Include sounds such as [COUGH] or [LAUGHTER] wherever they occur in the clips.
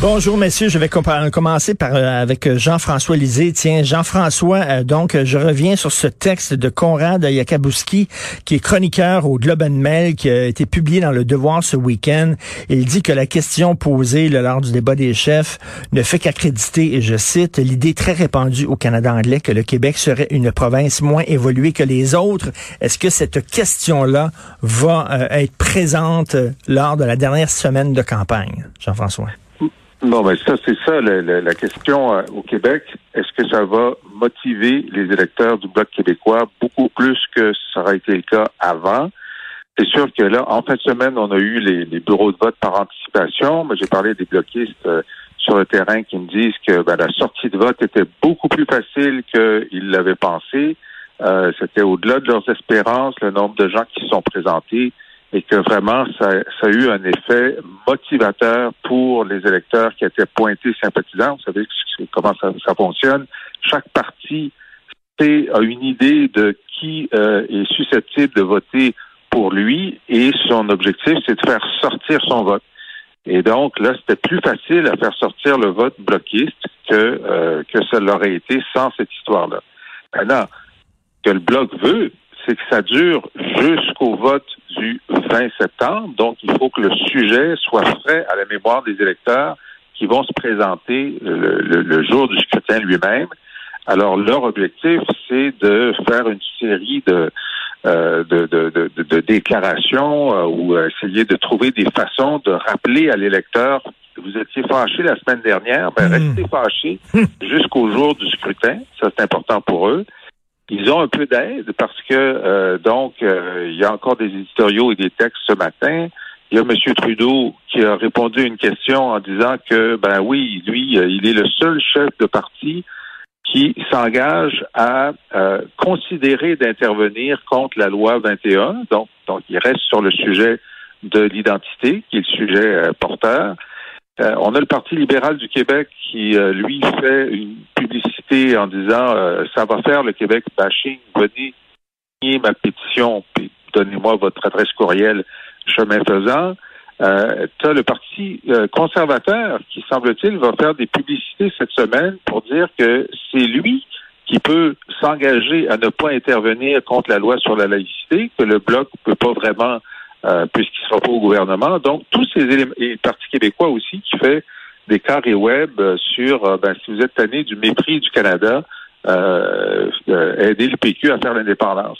Bonjour messieurs, je vais commencer par euh, avec Jean-François Lisée. Tiens, Jean-François, euh, donc je reviens sur ce texte de Konrad Yakabouski, qui est chroniqueur au Globe and Mail, qui a été publié dans Le Devoir ce week-end. Il dit que la question posée lors du débat des chefs ne fait qu'accréditer, et je cite, l'idée très répandue au Canada anglais que le Québec serait une province moins évoluée que les autres. Est-ce que cette question-là va euh, être présente lors de la dernière semaine de campagne, Jean-François? Bon, ben ça, c'est ça la, la, question euh, au Québec. Est-ce que ça va motiver les électeurs du Bloc québécois beaucoup plus que ça aurait été le cas avant? C'est sûr que là, en fin de semaine, on a eu les, les bureaux de vote par anticipation. Mais j'ai parlé des bloquistes euh, sur le terrain qui me disent que ben, la sortie de vote était beaucoup plus facile qu'ils l'avaient pensé. Euh, C'était au-delà de leurs espérances, le nombre de gens qui se sont présentés et que vraiment ça, ça, a eu un effet motivateur pour les électeurs qui étaient pointés sympathisants. Vous savez comment ça, ça fonctionne. Chaque parti a une idée de qui euh, est susceptible de voter pour lui et son objectif, c'est de faire sortir son vote. Et donc là, c'était plus facile à faire sortir le vote bloquiste que euh, que ça l'aurait été sans cette histoire-là. Maintenant, que le bloc veut, c'est que ça dure jusqu'au vote du 20 septembre. Donc, il faut que le sujet soit frais à la mémoire des électeurs qui vont se présenter le, jour du scrutin lui-même. Alors, leur objectif, c'est de faire une série de, euh, de, déclarations euh, ou essayer de trouver des façons de rappeler à l'électeur vous étiez fâché la semaine dernière, ben, hmm. restez fâché [LAUGHS] jusqu'au jour du scrutin. Ça, c'est important pour eux. Ils ont un peu d'aide parce que euh, donc euh, il y a encore des éditoriaux et des textes ce matin. Il y a M. Trudeau qui a répondu à une question en disant que ben oui, lui, euh, il est le seul chef de parti qui s'engage à considérer d'intervenir contre la loi 21. Donc, donc il reste sur le sujet de l'identité, qui est le sujet porteur. Euh, on a le Parti libéral du Québec qui, euh, lui, fait une publicité en disant euh, ça va faire le Québec bashing, venez signer ma pétition, puis donnez-moi votre adresse courriel chemin faisant. as le Parti conservateur qui, semble-t-il, va faire des publicités cette semaine pour dire que c'est lui qui peut s'engager à ne pas intervenir contre la loi sur la laïcité, que le Bloc ne peut pas vraiment euh, puisqu'il sera pas au gouvernement. Donc, tous ces éléments, et le Parti québécois aussi, qui fait des carrés web euh, sur, euh, ben, si vous êtes tanné du mépris du Canada, euh, aider le PQ à faire l'indépendance.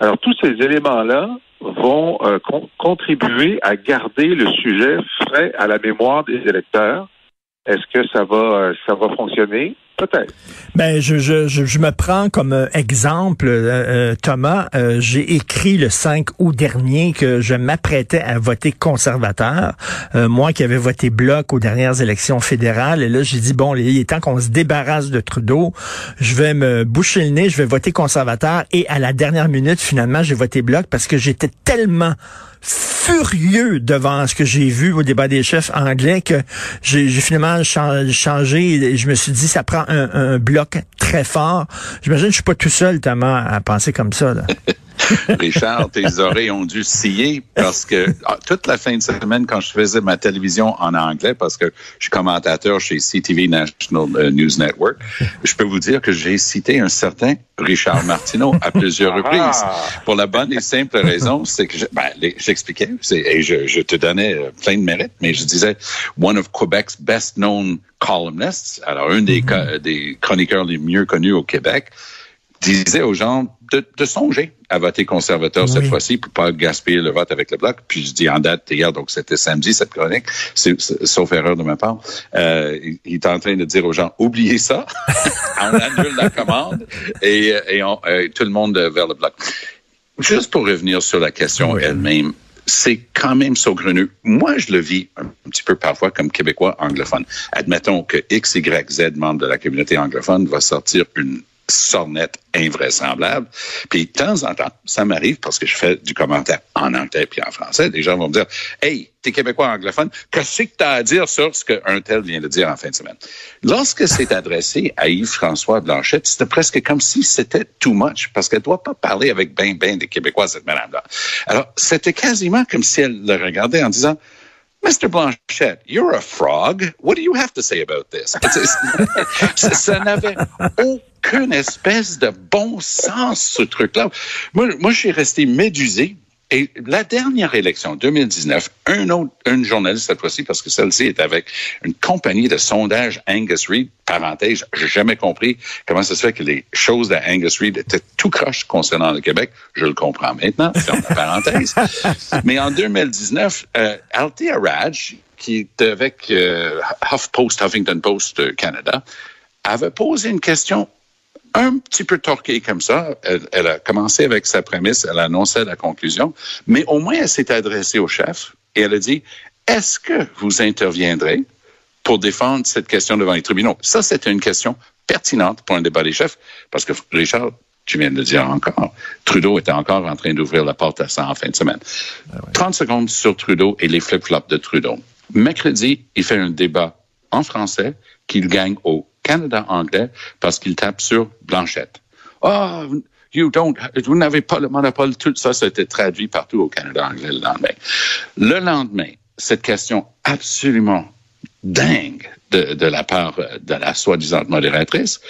Alors, tous ces éléments-là vont contribuer à garder le sujet frais à la mémoire des électeurs. Est-ce que ça va, ça va fonctionner? Peut-être. Ben, je, me prends comme euh, exemple, euh, euh, Thomas. J'ai écrit le 5 août dernier que je m'apprêtais à voter conservateur. moi qui avais voté bloc aux dernières élections fédérales. Et là, j'ai dit, bon, il est temps qu'on se débarrasse de Trudeau. Je vais me boucher le nez, je vais voter conservateur. Et à la dernière minute, finalement, j'ai voté bloc parce que j'étais tellement furieux devant ce que j'ai vu au débat des chefs anglais que j'ai finalement changé et je me suis dit ça prend un, bloc très fort. J'imagine que je suis pas tout seul, Thomas, à penser comme ça. [LAUGHS] [LAUGHS] Richard, tes oreilles ont dû scier parce que ah, toute la fin de semaine, quand je faisais ma télévision en anglais, parce que je suis commentateur chez CTV National euh, News Network, je peux vous dire que j'ai cité un certain Richard Martineau à plusieurs reprises. Ah. Pour la bonne et simple raison, c'est que ben, j'expliquais, et je, je, te donnais euh, plein de mérites, mais je disais one of Quebec's best known columnists, alors un des, mm-hmm. des chroniqueurs les mieux connus au Québec, disait aux gens de, songer à voter conservateur cette fois-ci pour pas gaspiller le vote avec le bloc. Puis je dis en date hier, donc c'était samedi cette chronique, sauf erreur de ma part. Euh, il est en train de dire aux gens oubliez ça, [LAUGHS] on annule la commande et, et euh, tout le monde vers le bloc. Juste pour revenir sur la question elle-même, c'est quand même saugrenue. Moi, je le vis un, petit peu parfois comme Québécois anglophone. Admettons que X, Y, Z, membre de la communauté anglophone, va sortir une sornette invraisemblable. Puis de temps en temps, ça m'arrive parce que je fais du commentaire en anglais puis en français. Des gens vont me dire Hey, t'es québécois anglophone, qu'est-ce que t'as à dire sur ce qu'un tel vient de dire en fin de semaine? Lorsque c'est adressé à Yves-François Blanchette, c'était presque comme si c'était too much parce qu'elle doit pas parler avec ben ben des Québécois, cette madame-là. Alors, c'était quasiment comme si elle le regardait en disant Mr. Blanchette, you're a frog. What do you have to say about this? [LAUGHS] ça n'avait aucune espèce de bon sens, ce truc-là. Moi, moi, suis resté médusé et la dernière élection, 2019, un autre, une journaliste cette fois-ci, parce que celle-ci est avec une compagnie de sondage Angus Reid, parenthèse, j'ai jamais compris comment ça se fait que les choses d'Angus Reid étaient tout croche concernant le Québec. Je le comprends maintenant, ferme la parenthèse. [LAUGHS] Mais en 2019, euh, Althea Raj, qui est avec euh, HuffPost, Huffington Post euh, Canada, avait posé une question un petit peu torquée comme ça. Elle, a commencé avec sa prémisse, elle a annoncé la conclusion, mais au moins elle s'est adressée au chef et elle a dit, est-ce que vous interviendrez pour défendre cette question devant les tribunaux? Ça, c'était une question pertinente pour un débat des chefs, parce que Richard, tu viens de le dire encore, Trudeau était encore en train d'ouvrir la porte à ça en fin de semaine. 30 ah secondes sur Trudeau et les flip-flops de Trudeau. Mercredi, il fait un débat en français qu'il gagne au Canada anglais parce qu'il tape sur Blanchette. Oh, you don't, vous n'avez pas le monopole. Tout ça, ça a été traduit partout au Canada anglais le lendemain. Le lendemain, cette question absolument dingue de, de, la part de la soi-disant modératrice.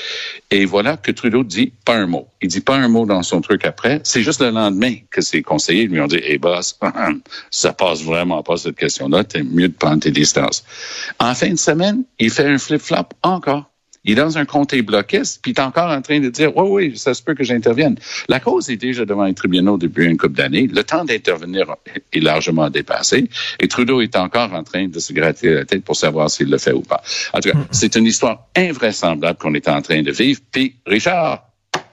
Et voilà que Trudeau dit pas un mot. Il dit pas un mot dans son truc après. C'est juste le lendemain que ses conseillers lui ont dit, eh hey, boss, [LAUGHS] ça passe vraiment pas cette question-là. T'es mieux de prendre tes distances. En fin de semaine, il fait un flip-flop encore. Il est dans un comté bloquiste, puis il est encore en train de dire Oui, oui, ça se peut que j'intervienne. La cause est déjà devant les tribunaux depuis une couple d'années. Le temps d'intervenir est largement dépassé. Et Trudeau est encore en train de se gratter la tête pour savoir s'il le fait ou pas. En tout cas, c'est une histoire invraisemblable qu'on est en train de vivre. Puis, Richard,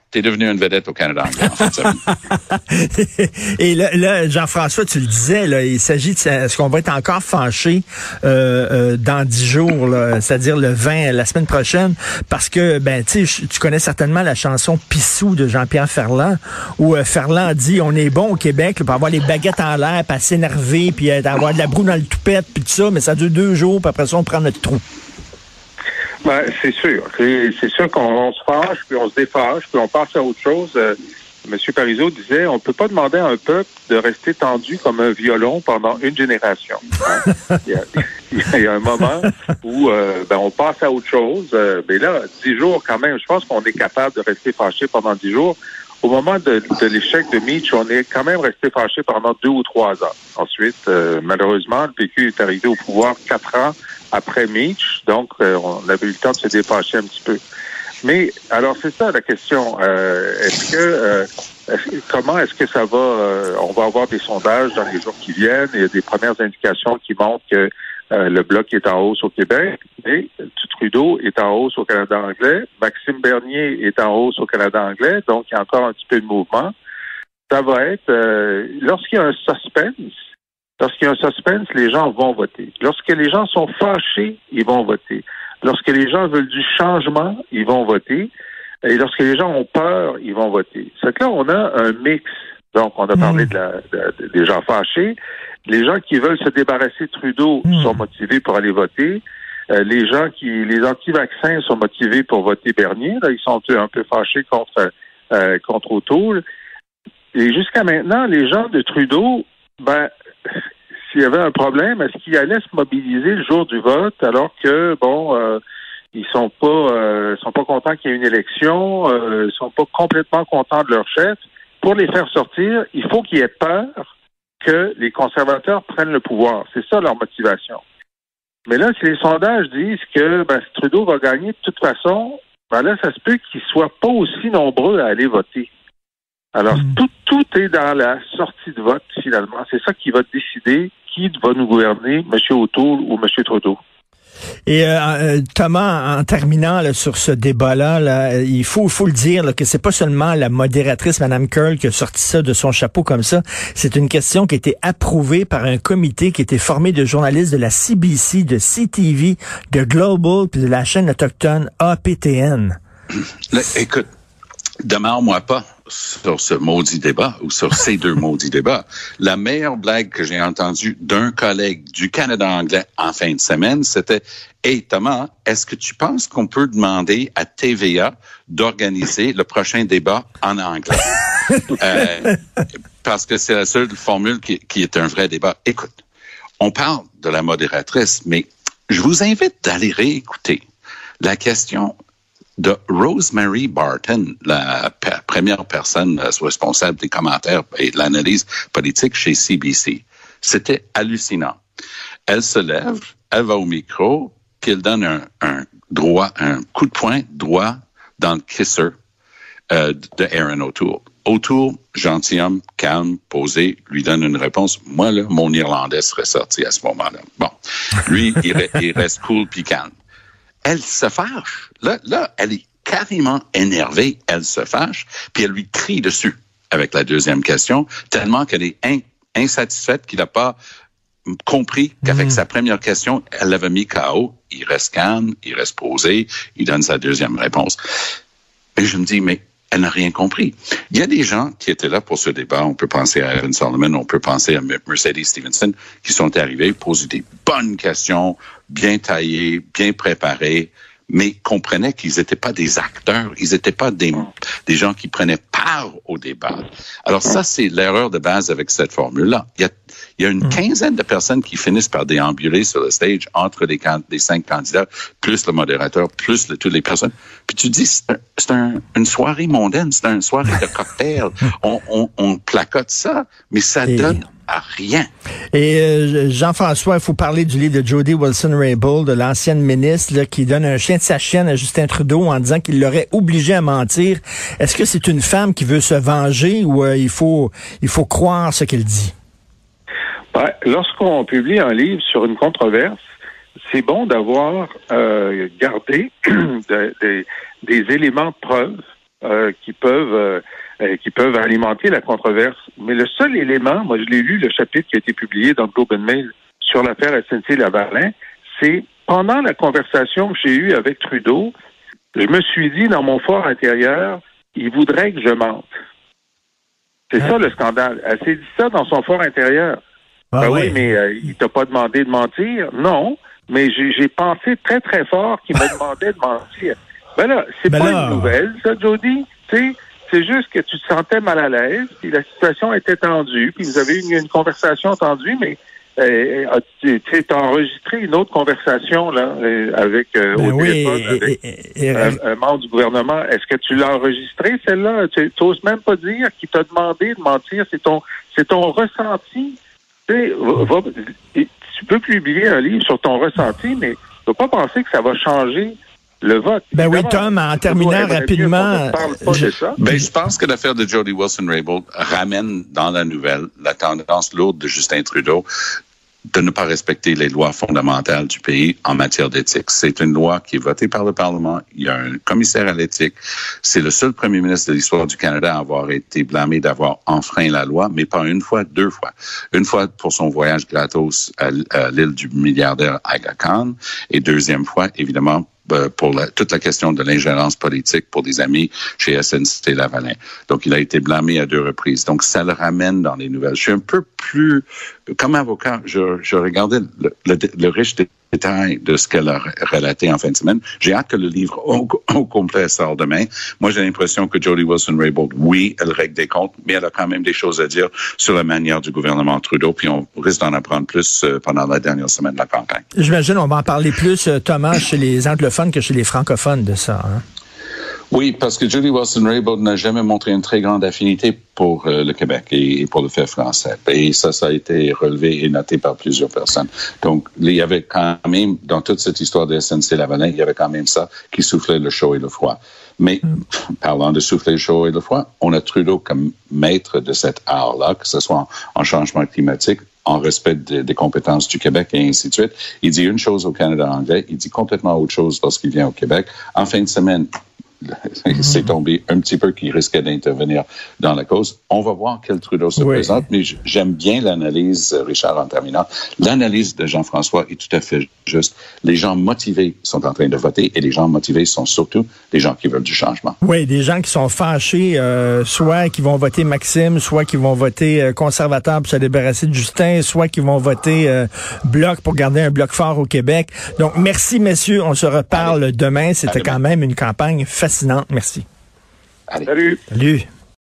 T'es devenu une vedette au Canada [LAUGHS] Et là, Jean-François, tu le disais, là, il s'agit de est-ce qu'on va être encore fâché euh, euh, dans dix jours, c'est-à-dire le 20, la semaine prochaine, parce que ben tu tu connais certainement la chanson Pissou de Jean-Pierre Ferland, où euh, Ferland dit on est bon au Québec pour avoir les baguettes en l'air, puis s'énerver, puis avoir de la broue dans le toupette, puis tout ça, mais ça dure deux jours, puis après ça on prend notre trou. Ben, c'est sûr. C'est sûr qu'on se fâche, puis on se défâche, puis on passe à autre chose. Euh, Monsieur Parizeau disait, on ne peut pas demander à un peuple de rester tendu comme un violon pendant une génération. Hein? [LAUGHS] il, y a, un moment où euh, ben, on passe à autre chose. Euh, mais là, dix jours quand même, je pense qu'on est capable de rester fâché pendant dix jours. Au moment de, l'échec de Mitch, on est quand même resté fâché pendant deux ou trois ans. Ensuite, malheureusement, le PQ est arrivé au pouvoir quatre ans après Mitch, donc euh, on avait eu le temps de se dépêcher un petit peu. Mais alors c'est ça la question. Euh, est-ce que euh, comment est-ce que ça va On va avoir des sondages dans les jours qui viennent? A des premières indications qui montrent que le bloc est en hausse au Québec, mais Trudeau est en hausse au Canada anglais. Maxime Bernier est en hausse au Canada anglais, donc il y a encore un petit peu de mouvement. Ça va être lorsqu'il y a un suspense Lorsqu'il y a un suspense, les gens vont voter. Lorsque les gens sont fâchés, ils vont voter. Lorsque les gens veulent du changement, ils vont voter. Et lorsque les gens ont peur, ils vont voter. C'est que là, on a un mix. Donc, on a parlé hmm. de la, des gens fâchés. Les gens qui veulent se débarrasser de Trudeau hmm. sont motivés pour aller voter. Euh, les gens qui, les anti-vaccins sont motivés pour voter Bernier. Là, ils sont un peu fâchés contre euh, contre O'Toole. Et jusqu'à maintenant, les gens de Trudeau, ben, s'il y avait un problème, est-ce qu'ils allaient se mobiliser le jour du vote alors que, bon, euh, ils sont pas euh, sont pas contents qu'il y ait une élection, euh, ils sont pas complètement contents de leur chef? Pour les faire sortir, il faut qu'ils aient peur que les conservateurs prennent le pouvoir. C'est ça leur motivation. Mais là, si les sondages disent que ben, Trudeau va gagner de toute façon, ben là, ça se peut qu'ils soient pas aussi nombreux à aller voter. Alors, hmm. tout, tout est dans la sortie de vote, finalement. C'est ça qui va décider qui va nous gouverner, M. O'Toole ou M. Trudeau. Et euh, euh, Thomas, en terminant sur ce débat-là, il faut, faut le dire là, que c'est pas seulement la modératrice Mme Curl qui a sorti ça de son chapeau comme ça. C'est une question qui a été approuvée par un comité qui était formé de journalistes de la CBC, de CTV, de Global, puis de la chaîne autochtone APTN. écoute, demeure-moi pas sur ce maudit débat ou sur ces deux [LAUGHS] maudits débats. La meilleure blague que j'ai entendue d'un collègue du Canada anglais en fin de semaine, c'était Hey Thomas, est-ce que tu penses qu'on peut demander à TVA d'organiser le prochain débat en anglais? [LAUGHS] euh, parce que c'est la seule formule qui, qui est un vrai débat. Écoute, on parle de la modératrice, mais je vous invite d'aller réécouter la question de Rosemary Barton, la première personne euh, responsable des commentaires et de l'analyse politique chez CBC. C'était hallucinant. Elle se lève, elle va au micro, puis elle donne un, un droit, un coup de poing droit dans le kisser euh, de Aaron O'Toole. O'Toole, gentilhomme, calme, posé, lui donne une réponse. Moi, là, mon Irlandais serait sorti à ce moment-là. Bon. Lui, il, il reste cool puis calme elle se fâche. Là, là, elle est carrément énervée, elle se fâche, puis elle lui crie dessus avec la deuxième question, tellement qu'elle est insatisfaite qu'il n'a pas compris qu'avec mhm. sa première question, elle l'avait mis KO. Il reste calme, il reste posé, il donne sa deuxième réponse. Et je me dis, mais elle n'a rien compris. Il y a des gens qui étaient là pour ce débat. On peut penser à Evan Solomon, on peut penser à Mercedes Stevenson, qui sont arrivés, poser des bonnes questions, bien taillées, bien préparées, mais comprenaient qu'ils n'étaient pas des acteurs, ils n'étaient pas des, des gens qui prenaient part au débat. Alors ça, c'est l'erreur de base avec cette formule-là. Il y a, il y a une hmm. quinzaine de personnes qui finissent par déambuler sur le stage entre les, les cinq candidats, plus le modérateur, plus le, toutes les personnes. Puis tu dis, c'est un, une soirée mondaine, c'est une soirée de [LAUGHS] cocktail. on, on, on placote ça, mais ça donne à rien. Et euh, Jean-François, il faut parler du livre de Jody Wilson-Raybould, de l'ancienne ministre, qui donne un chien de sa chienne à Justin Trudeau en disant qu'il l'aurait obligé à mentir. Est-ce que c'est une femme qui veut se venger ou euh, il faut il faut croire ce qu'elle dit? Lorsqu'on publie un livre sur une controverse, c'est bon d'avoir euh, gardé [CLEARS THROAT] des, éléments de preuve qui peuvent euh, qui peuvent alimenter la controverse. Mais le seul élément, moi je l'ai lu, le chapitre qui a été publié dans le Globe and Mail sur l'affaire SNC-Lavalin, c'est pendant la conversation que j'ai eue avec Trudeau, je me suis dit dans mon fort intérieur, il voudrait que je mente. C'est ça le scandale. Elle s'est dit ça dans son fort intérieur. Ah ben oui, mais euh, il t'a pas demandé de mentir. Non, mais j'ai pensé très, très fort qu'il me demandait de mentir. Ben là, c'est ben pas une nouvelle, ça, Jody. Tu sais, c'est juste que tu te sentais mal à l'aise, puis la situation était tendue, puis vous avez eu une, conversation tendue, mais euh, tu as enregistré une autre conversation là euh, avec euh, ben au téléphone avec un, membre du gouvernement. Est-ce que tu l'as enregistré celle-là? Tu n'oses même pas dire qu'il t'a demandé de mentir. C'est ton c'est ton ressenti. Tu, tu peux publier un livre sur ton ressenti, mais tu ne pas penser que ça va changer le vote. Ben oui, Tom, en terminant rapidement. Je... Ben, je pense que l'affaire de Jody Wilson-Raybould ramène dans la nouvelle la tendance lourde de Justin Trudeau de ne pas respecter les lois fondamentales du pays en matière d'éthique. C'est une loi qui est votée par le Parlement. Il y a un commissaire à l'éthique. C'est le seul premier ministre de l'histoire du Canada à avoir été blâmé d'avoir enfreint la loi, mais pas une fois, deux fois. Une fois pour son voyage gratos à l'île du milliardaire Aga Khan et deuxième fois, évidemment, euh, pour toute la question de l'ingérence politique pour des amis chez SNC Lavalin. Donc, il a été blâmé à deux reprises. Donc, ça le ramène dans les nouvelles. Je suis un peu plus, comme avocat, je, je regardais le, le, le riche détails de ce qu'elle a relaté en fin de semaine. J'ai hâte que le livre au, complet sorte demain. Moi, j'ai l'impression que Jody Wilson-Raybould, oui, elle règle des comptes, mais elle a quand même des choses à dire sur la manière du gouvernement Trudeau, puis on risque d'en apprendre plus euh, pendant la dernière semaine de la campagne. J'imagine on va en parler plus, euh, Thomas, chez les anglophones que chez les francophones de ça. Hein? Oui, parce que Julie Wilson-Raybould n'a jamais montré une très grande affinité pour euh, le Québec et, pour le fait français. Et ça, ça a été relevé et noté par plusieurs personnes. Donc, il y avait quand même, dans toute cette histoire de SNC-Lavalin, il y avait quand même ça qui soufflait le chaud et le froid. Mais parlant de souffler le chaud et le froid, on a Trudeau comme maître de cet art-là, que ce soit en, changement climatique, en respect des compétences du Québec et ainsi de suite. Il dit une chose au Canada anglais, il dit complètement autre chose lorsqu'il vient au Québec. En fin de semaine, [LAUGHS] c'est tombé un petit peu qui risquait d'intervenir dans la cause. On va voir quel Trudeau se Oui. présente, mais j'aime bien l'analyse, euh, Richard, en terminant. L'analyse de Jean-François est tout à fait juste. Les gens motivés sont en train de voter et les gens motivés sont surtout les gens qui veulent du changement. Oui, des gens qui sont fâchés, euh, soit qui vont voter Maxime, soit qui vont voter euh, conservateur pour se débarrasser de Justin, soit qui vont voter euh, bloc pour garder un bloc fort au Québec. Donc, merci, messieurs. On se reparle demain. C'était quand même une campagne fascinante. Merci. Allez. Salut. Salut.